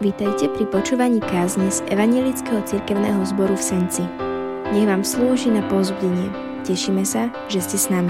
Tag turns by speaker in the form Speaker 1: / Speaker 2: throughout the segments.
Speaker 1: Vítajte pri počúvaní kázne z Evangelického cirkevného zboru v Senci. Nech vám slúži na pozbudenie. Tešíme sa, že ste s nami.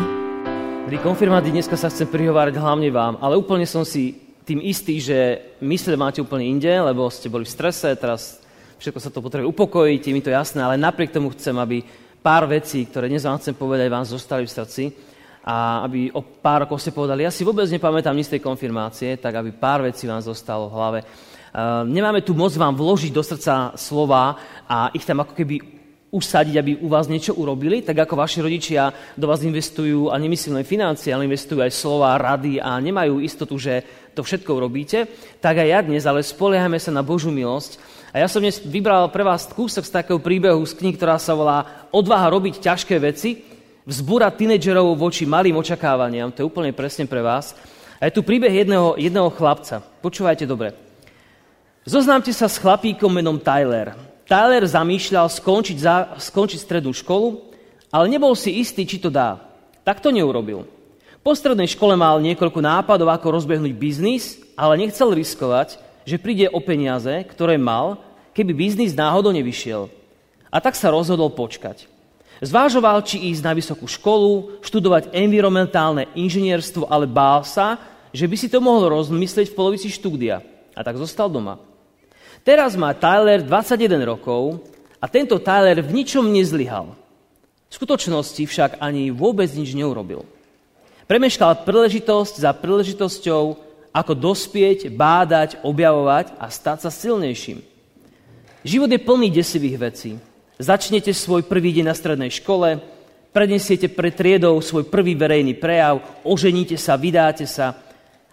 Speaker 2: Milí konfirmáti, dneska sa chcem prihovárať hlavne vám, ale úplne som si tým istý, že mysle máte úplne inde, lebo ste boli v strese, teraz všetko sa to potrebuje upokojiť, je mi to jasné, ale napriek tomu chcem, aby pár vecí, ktoré dnes vám chcem povedať, vám zostali v srdci a aby o pár rokov ste povedali, ja si vôbec nepamätám nič z tej konfirmácie, tak aby pár vecí vám zostalo v hlave. Ehm, nemáme tu moc vám vložiť do srdca slova a ich tam ako keby usadiť, aby u vás niečo urobili, tak ako vaši rodičia do vás investujú, a nemyslím len financie, ale investujú aj slova, rady a nemajú istotu, že to všetko urobíte, tak aj ja dnes, ale spoliehame sa na Božú milosť. A ja som dnes vybral pre vás kúsok z takého príbehu z knihy, ktorá sa volá Odvaha robiť ťažké veci, vzbúrať tínedžerov voči malým očakávaniam. To je úplne presne pre vás. A je tu príbeh jedného, jedného chlapca. Počúvajte dobre. Zoznámte sa s chlapíkom menom Tyler. Tyler zamýšľal skončiť, za, skončiť strednú školu, ale nebol si istý, či to dá. Tak to neurobil. Po strednej škole mal niekoľko nápadov, ako rozbehnúť biznis, ale nechcel riskovať, že príde o peniaze, ktoré mal, keby biznis náhodou nevyšiel. A tak sa rozhodol počkať. Zvážoval, či ísť na vysokú školu, študovať environmentálne inžinierstvo, ale bál sa, že by si to mohol rozmyslieť v polovici štúdia. A tak zostal doma. Teraz má Tyler 21 rokov a tento Tyler v ničom nezlyhal. V skutočnosti však ani vôbec nič neurobil. Premeškal príležitosť za príležitosťou, ako dospieť, bádať, objavovať a stať sa silnejším. Život je plný desivých vecí. Začnete svoj prvý deň na strednej škole, prednesiete pred triedou svoj prvý verejný prejav, oženíte sa, vydáte sa,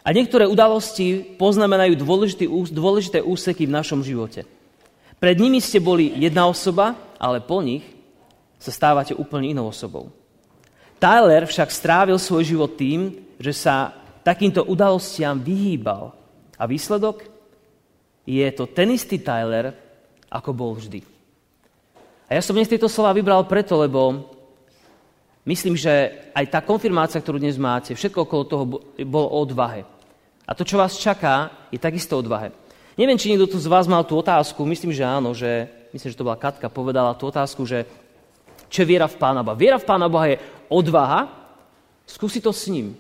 Speaker 2: a niektoré udalosti poznamenajú dôležité, dôležité úseky v našom živote. Pred nimi ste boli jedna osoba, ale po nich sa stávate úplne inou osobou. Tyler však strávil svoj život tým, že sa takýmto udalostiam vyhýbal. A výsledok? Je to ten istý Tyler, ako bol vždy. A ja som dnes tieto slova vybral preto, lebo myslím, že aj tá konfirmácia, ktorú dnes máte, všetko okolo toho bolo o odvahe. A to, čo vás čaká, je takisto odvahe. Neviem, či niekto tu z vás mal tú otázku, myslím, že áno, že, myslím, že to bola Katka, povedala tú otázku, že čo je viera v Pána Boha. Viera v Pána Boha je odvaha, skúsi to s ním.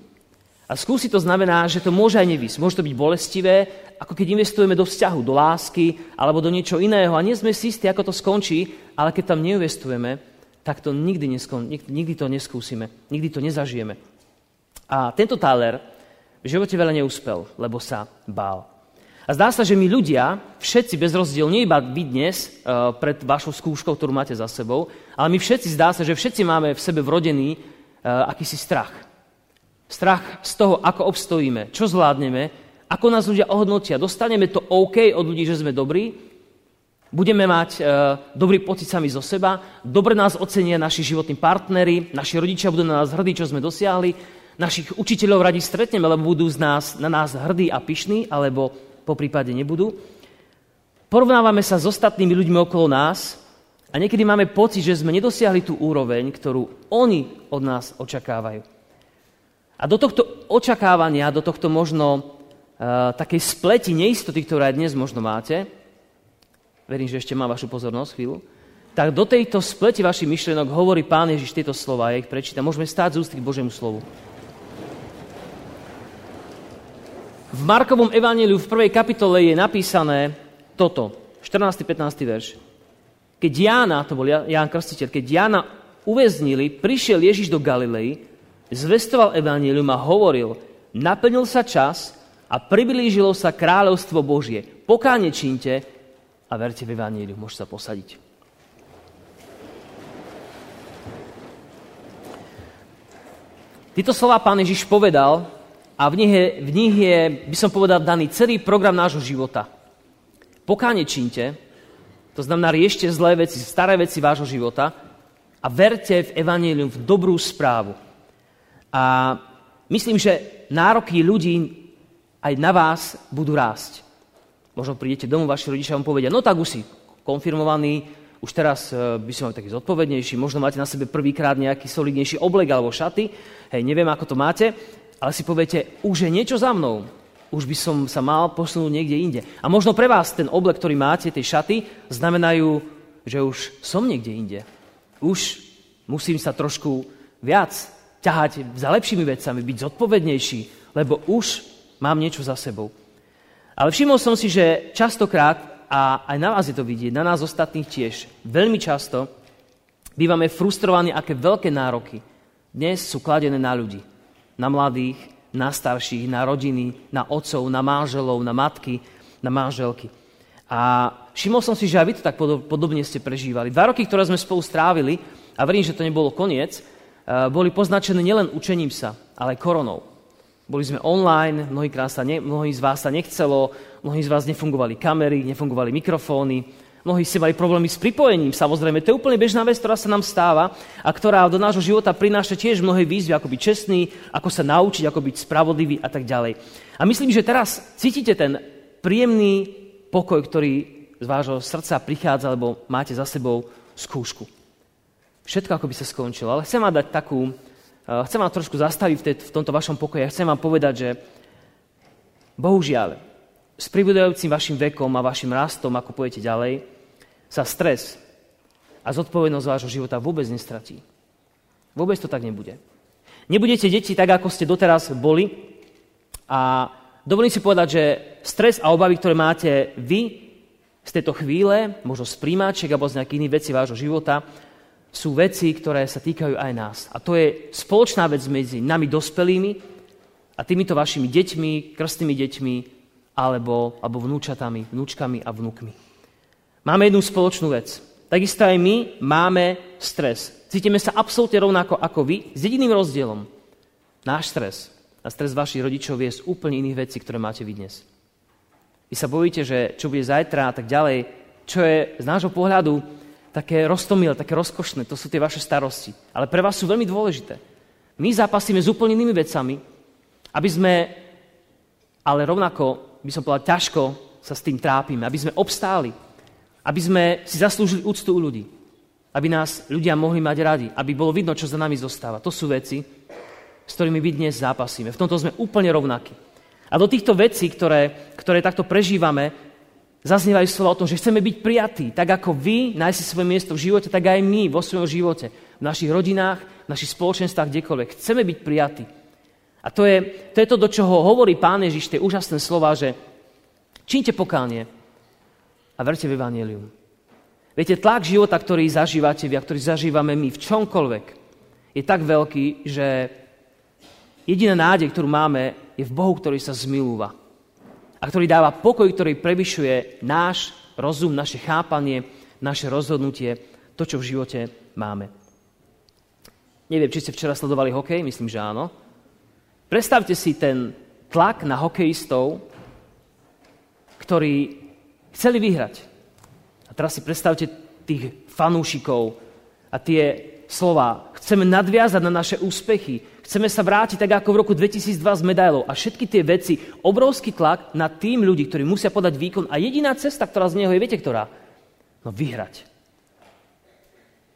Speaker 2: A skúsi to znamená, že to môže aj nevysť. Môže to byť bolestivé, ako keď investujeme do vzťahu, do lásky alebo do niečo iného a nie sme si istí, ako to skončí, ale keď tam neinvestujeme, tak to nikdy, neskon, nikdy to neskúsime, nikdy to nezažijeme. A tento Tyler v živote veľa neúspel, lebo sa bál. A zdá sa, že my ľudia, všetci bez rozdielu, nie iba vy dnes uh, pred vašou skúškou, ktorú máte za sebou, ale my všetci zdá sa, že všetci máme v sebe vrodený uh, akýsi strach. Strach z toho, ako obstojíme, čo zvládneme, ako nás ľudia ohodnotia. Dostaneme to OK od ľudí, že sme dobrí, budeme mať uh, dobrý pocit sami zo seba, dobre nás ocenia naši životní partnery, naši rodičia budú na nás hrdí, čo sme dosiahli, našich učiteľov radi stretneme, lebo budú z nás, na nás hrdí a pyšní, alebo po prípade nebudú. Porovnávame sa s ostatnými ľuďmi okolo nás a niekedy máme pocit, že sme nedosiahli tú úroveň, ktorú oni od nás očakávajú. A do tohto očakávania, do tohto možno uh, takej spleti neistoty, ktorá dnes možno máte, verím, že ešte má vašu pozornosť chvíľu, tak do tejto spleti vašich myšlienok hovorí Pán Ježiš tieto slova, ja ich prečítam. Môžeme stáť z ústy k Božiemu slovu. V Markovom evaníliu v prvej kapitole je napísané toto, 14. 15. verš. Keď Jána, to bol Ján Krstiteľ, keď Jána uväznili, prišiel Ježiš do Galilei, zvestoval evanílium a hovoril, naplnil sa čas a priblížilo sa kráľovstvo Božie. Pokáne čínte a verte v evaníliu. Môžete sa posadiť. Títo slova pán Ježiš povedal a v nich, je, v nich je, by som povedal, daný celý program nášho života. Pokáne čínte, to znamená riešte zlé veci, staré veci vášho života a verte v evanílium, v dobrú správu. A myslím, že nároky ľudí aj na vás budú rásť. Možno prídete domov, vaši rodičia vám povedia, no tak už si konfirmovaný, už teraz e, by som mal taký zodpovednejší, možno máte na sebe prvýkrát nejaký solidnejší oblek alebo šaty, hej, neviem, ako to máte, ale si poviete, už je niečo za mnou. už by som sa mal posunúť niekde inde. A možno pre vás ten oblek, ktorý máte, tie šaty, znamenajú, že už som niekde inde. Už musím sa trošku viac ťahať za lepšími vecami, byť zodpovednejší, lebo už mám niečo za sebou. Ale všimol som si, že častokrát, a aj na vás je to vidieť, na nás ostatných tiež, veľmi často bývame frustrovaní, aké veľké nároky dnes sú kladené na ľudí. Na mladých, na starších, na rodiny, na otcov, na manželov, na matky, na manželky. A všimol som si, že aj vy to tak podobne ste prežívali. Dva roky, ktoré sme spolu strávili, a verím, že to nebolo koniec, eh, boli poznačené nielen učením sa, ale koronou. Boli sme online, mnohí, sa ne, mnohí z vás sa nechcelo, mnohí z vás nefungovali kamery, nefungovali mikrofóny, mnohí ste mali problémy s pripojením. Samozrejme, to je úplne bežná vec, ktorá sa nám stáva a ktorá do nášho života prináša tiež mnohé výzvy, ako byť čestný, ako sa naučiť, ako byť spravodlivý a tak ďalej. A myslím, že teraz cítite ten príjemný pokoj, ktorý z vášho srdca prichádza, lebo máte za sebou skúšku. Všetko ako by sa skončilo. Ale chcem vám dať takú, uh, chcem vám trošku zastaviť v, tej, v tomto vašom pokoji a chcem vám povedať, že bohužiaľ, s pribudajúcim vašim vekom a vašim rastom, ako pôjdete ďalej, sa stres a zodpovednosť vášho života vôbec nestratí. Vôbec to tak nebude. Nebudete deti tak, ako ste doteraz boli a dovolím si povedať, že stres a obavy, ktoré máte vy z tejto chvíle, možno z príjmačiek alebo z nejakých iných vecí vášho života, sú veci, ktoré sa týkajú aj nás. A to je spoločná vec medzi nami dospelými a týmito vašimi deťmi, krstnými deťmi alebo, alebo vnúčatami, vnúčkami a vnúkmi. Máme jednu spoločnú vec. Takisto aj my máme stres. Cítime sa absolútne rovnako ako vy, s jediným rozdielom. Náš stres a stres vašich rodičov je z úplne iných vecí, ktoré máte vy dnes. Vy sa bojíte, že čo bude zajtra a tak ďalej, čo je z nášho pohľadu také roztomil, také rozkošné, to sú tie vaše starosti. Ale pre vás sú veľmi dôležité. My zápasíme s úplne inými vecami, aby sme, ale rovnako, by som povedal, ťažko sa s tým trápime, aby sme obstáli, aby sme si zaslúžili úctu u ľudí. Aby nás ľudia mohli mať radi. Aby bolo vidno, čo za nami zostáva. To sú veci, s ktorými my dnes zápasíme. V tomto sme úplne rovnakí. A do týchto vecí, ktoré, ktoré takto prežívame, zaznievajú slova o tom, že chceme byť prijatí. Tak ako vy nájsť svoje miesto v živote, tak aj my vo svojom živote. V našich rodinách, v našich spoločenstvách, kdekoľvek. Chceme byť prijatí. A to je, to je to, do čoho hovorí Pán Ježiš, tie úžasné slova, že čínte pokánie, a verte v Evangelium. Viete, tlak života, ktorý zažívate vy a ktorý zažívame my v čomkoľvek, je tak veľký, že jediná nádej, ktorú máme, je v Bohu, ktorý sa zmilúva. A ktorý dáva pokoj, ktorý prevyšuje náš rozum, naše chápanie, naše rozhodnutie, to, čo v živote máme. Neviem, či ste včera sledovali hokej, myslím, že áno. Predstavte si ten tlak na hokejistov, ktorí Chceli vyhrať. A teraz si predstavte tých fanúšikov a tie slova. Chceme nadviazať na naše úspechy. Chceme sa vrátiť tak ako v roku 2002 s medailou. A všetky tie veci, obrovský tlak na tým ľudí, ktorí musia podať výkon. A jediná cesta, ktorá z neho je, viete ktorá? No vyhrať.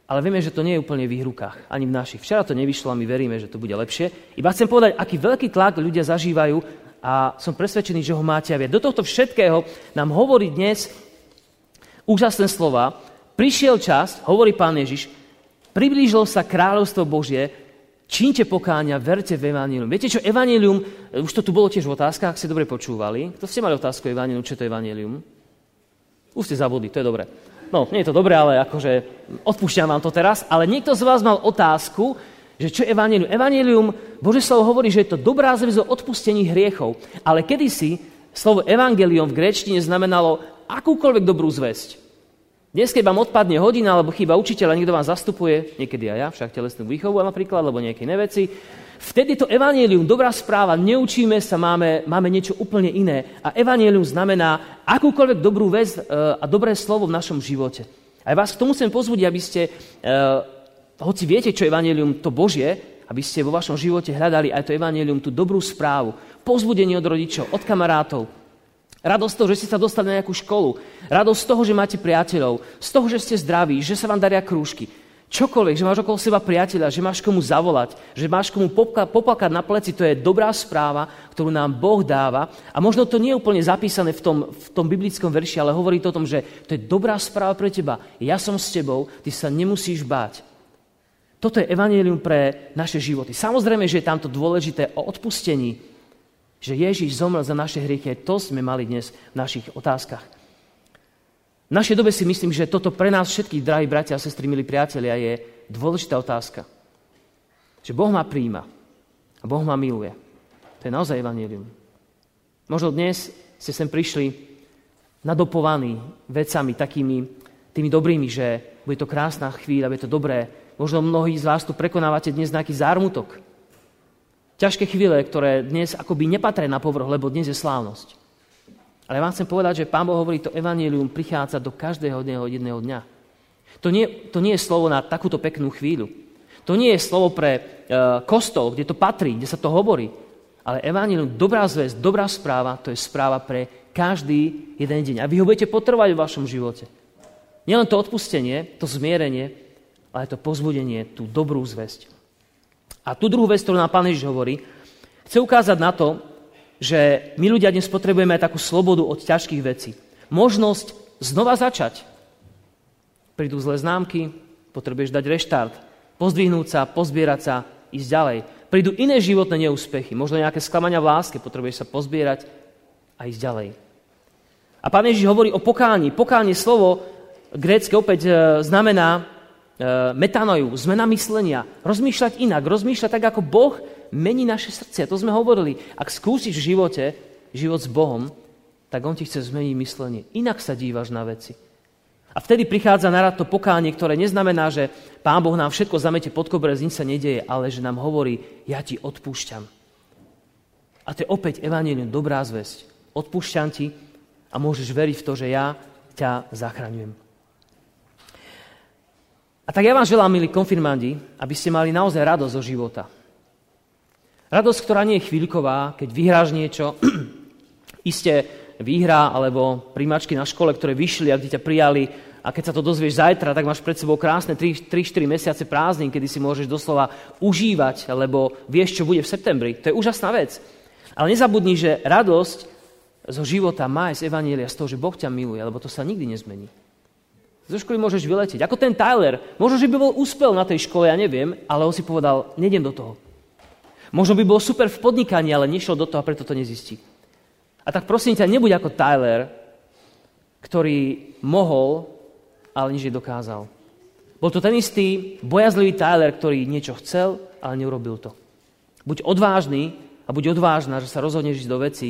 Speaker 2: Ale vieme, že to nie je úplne v ich rukách, ani v našich. Včera to nevyšlo a my veríme, že to bude lepšie. Iba chcem povedať, aký veľký tlak ľudia zažívajú a som presvedčený, že ho máte aj vy. Do tohto všetkého nám hovorí dnes úžasné slova. Prišiel čas, hovorí pán Ježiš, priblížilo sa kráľovstvo Božie, čínte pokáňa, verte v Evangelium. Viete čo, Evangelium, už to tu bolo tiež v otázkach, ak ste dobre počúvali. Kto ste mali otázku Evangelium, čo to je Evangelium? Už ste zabudli, to je dobre. No, nie je to dobré, ale akože odpúšťam vám to teraz. Ale niekto z vás mal otázku, že čo je evanelium? Evanelium, Bože slovo hovorí, že je to dobrá zväz o odpustení hriechov. Ale kedysi slovo evangelium v gréčtine znamenalo akúkoľvek dobrú zväzť. Dnes, keď vám odpadne hodina, alebo chýba učiteľ a niekto vám zastupuje, niekedy aj ja, však telesnú výchovu napríklad, alebo nejaké iné veci, vtedy to evanelium, dobrá správa, neučíme sa, máme, máme niečo úplne iné. A evanelium znamená akúkoľvek dobrú vec a dobré slovo v našom živote. Aj vás k tomu chcem pozbudiť, aby ste e, hoci viete, čo je evanelium, to Božie, aby ste vo vašom živote hľadali aj to evanelium, tú dobrú správu, pozbudenie od rodičov, od kamarátov, Radosť z toho, že ste sa dostali na nejakú školu. Radosť z toho, že máte priateľov. Z toho, že ste zdraví, že sa vám daria krúžky. čokoľvek, že máš okolo seba priateľa, že máš komu zavolať, že máš komu poplakať na pleci, to je dobrá správa, ktorú nám Boh dáva. A možno to nie je úplne zapísané v tom, v tom biblickom verši, ale hovorí to o tom, že to je dobrá správa pre teba. Ja som s tebou, ty sa nemusíš báť. Toto je evanelium pre naše životy. Samozrejme, že je tamto dôležité o odpustení, že Ježíš zomrel za naše hriechy. To sme mali dnes v našich otázkach. V našej dobe si myslím, že toto pre nás všetkých, drahí bratia a sestry, milí priatelia, je dôležitá otázka. Že Boh ma príjima a Boh ma miluje. To je naozaj evanelium. Možno dnes ste sem prišli nadopovaní vecami takými tými dobrými, že bude to krásna chvíľa, bude to dobré. Možno mnohí z vás tu prekonávate dnes nejaký zármutok. Ťažké chvíle, ktoré dnes akoby nepatria na povrch, lebo dnes je slávnosť. Ale vám chcem povedať, že Pán Boh hovorí, to evanílium prichádza do každého dňa jedného dňa. To nie, to nie je slovo na takúto peknú chvíľu. To nie je slovo pre e, kostol, kde to patrí, kde sa to hovorí. Ale evanílium, dobrá zväzť, dobrá správa, to je správa pre každý jeden deň. A vy ho budete potrebovať v vašom živote. Nielen to odpustenie, to zmierenie, ale to pozbudenie, tú dobrú zväzť. A tú druhú vec, ktorú nám Pán Ježiš hovorí, chce ukázať na to, že my ľudia dnes potrebujeme aj takú slobodu od ťažkých vecí. Možnosť znova začať. Prídu zlé známky, potrebuješ dať reštart, pozdvihnúť sa, pozbierať sa, ísť ďalej. Prídu iné životné neúspechy, možno nejaké sklamania v láske, potrebuješ sa pozbierať a ísť ďalej. A pán Ježiš hovorí o pokání. Pokánie slovo grécke opäť e, znamená metanoju, zmena myslenia, rozmýšľať inak, rozmýšľať tak, ako Boh mení naše srdcia. To sme hovorili. Ak skúsiš v živote život s Bohom, tak On ti chce zmeniť myslenie. Inak sa dívaš na veci. A vtedy prichádza narad to pokánie, ktoré neznamená, že Pán Boh nám všetko zamete pod koberec, nič sa nedieje, ale že nám hovorí, ja ti odpúšťam. A to je opäť evanílium, dobrá zväzť. Odpúšťam ti a môžeš veriť v to, že ja ťa zachraňujem. A tak ja vám želám, milí konfirmandi, aby ste mali naozaj radosť zo života. Radosť, ktorá nie je chvíľková, keď vyhráš niečo, iste výhra alebo príjmačky na škole, ktoré vyšli a kde ťa prijali a keď sa to dozvieš zajtra, tak máš pred sebou krásne 3-4 mesiace prázdnin, kedy si môžeš doslova užívať, lebo vieš, čo bude v septembri. To je úžasná vec. Ale nezabudni, že radosť zo života má aj z Evanielia z toho, že Boh ťa miluje, lebo to sa nikdy nezmení. Zo školy môžeš vyletieť. Ako ten Tyler. Možno, že by bol úspel na tej škole, ja neviem, ale on si povedal, nedem do toho. Možno by bol super v podnikaní, ale nešiel do toho a preto to nezistí. A tak prosím ťa, nebuď ako Tyler, ktorý mohol, ale nič dokázal. Bol to ten istý bojazlivý Tyler, ktorý niečo chcel, ale neurobil to. Buď odvážny a buď odvážna, že sa rozhodneš ísť do veci,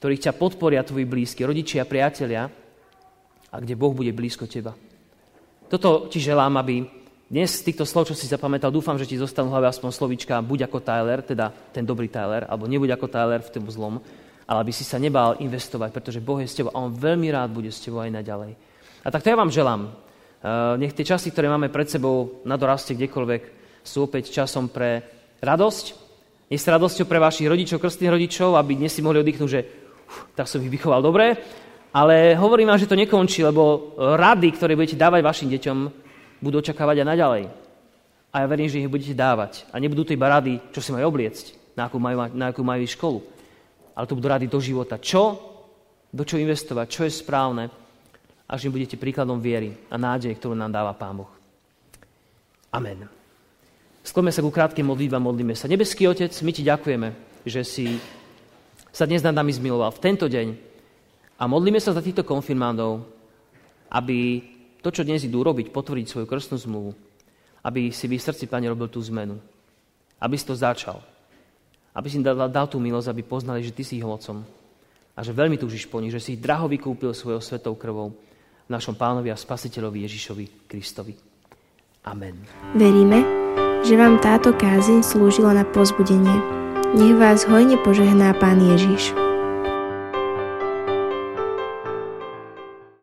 Speaker 2: ktorých ťa podporia tvoji blízki, rodičia, priatelia a kde Boh bude blízko teba. Toto ti želám, aby dnes z týchto slov, čo si zapamätal, dúfam, že ti zostanú hlavne aspoň slovička buď ako Tyler, teda ten dobrý Tyler, alebo nebuď ako Tyler v tom zlom, ale aby si sa nebál investovať, pretože Boh je s tebou a On veľmi rád bude s tebou aj naďalej. A tak to ja vám želám. Uh, nech tie časy, ktoré máme pred sebou na doraste kdekoľvek, sú opäť časom pre radosť. Nech s radosťou pre vašich rodičov, krstných rodičov, aby dnes si mohli oddychnúť, že uf, tak som ich vychoval dobre. Ale hovorím vám, že to nekončí, lebo rady, ktoré budete dávať vašim deťom, budú očakávať aj naďalej. A ja verím, že ich budete dávať. A nebudú to iba rady, čo si majú obliecť, na akú majú, na akú majú školu. Ale to budú rady do života. Čo? Do čo investovať? Čo je správne? Až im budete príkladom viery a nádej, ktorú nám dáva Pán Boh. Amen. Skloňme sa ku krátkej modlitbe modlíme sa. Nebeský Otec, my Ti ďakujeme, že si sa dnes nad nami zmiloval v tento deň. A modlíme sa za týchto konfirmandov, aby to, čo dnes idú robiť, potvrdiť svoju krstnú zmluvu, aby si v srdci, Pane, robil tú zmenu. Aby si to začal. Aby si dal, dal tú milosť, aby poznali, že Ty si ich mocom. A že veľmi túžiš po nich, že si ich draho vykúpil svojou svetou krvou v našom pánovi a spasiteľovi Ježišovi Kristovi. Amen.
Speaker 1: Veríme, že vám táto kázeň slúžila na pozbudenie. Nech vás hojne požehná Pán Ježiš.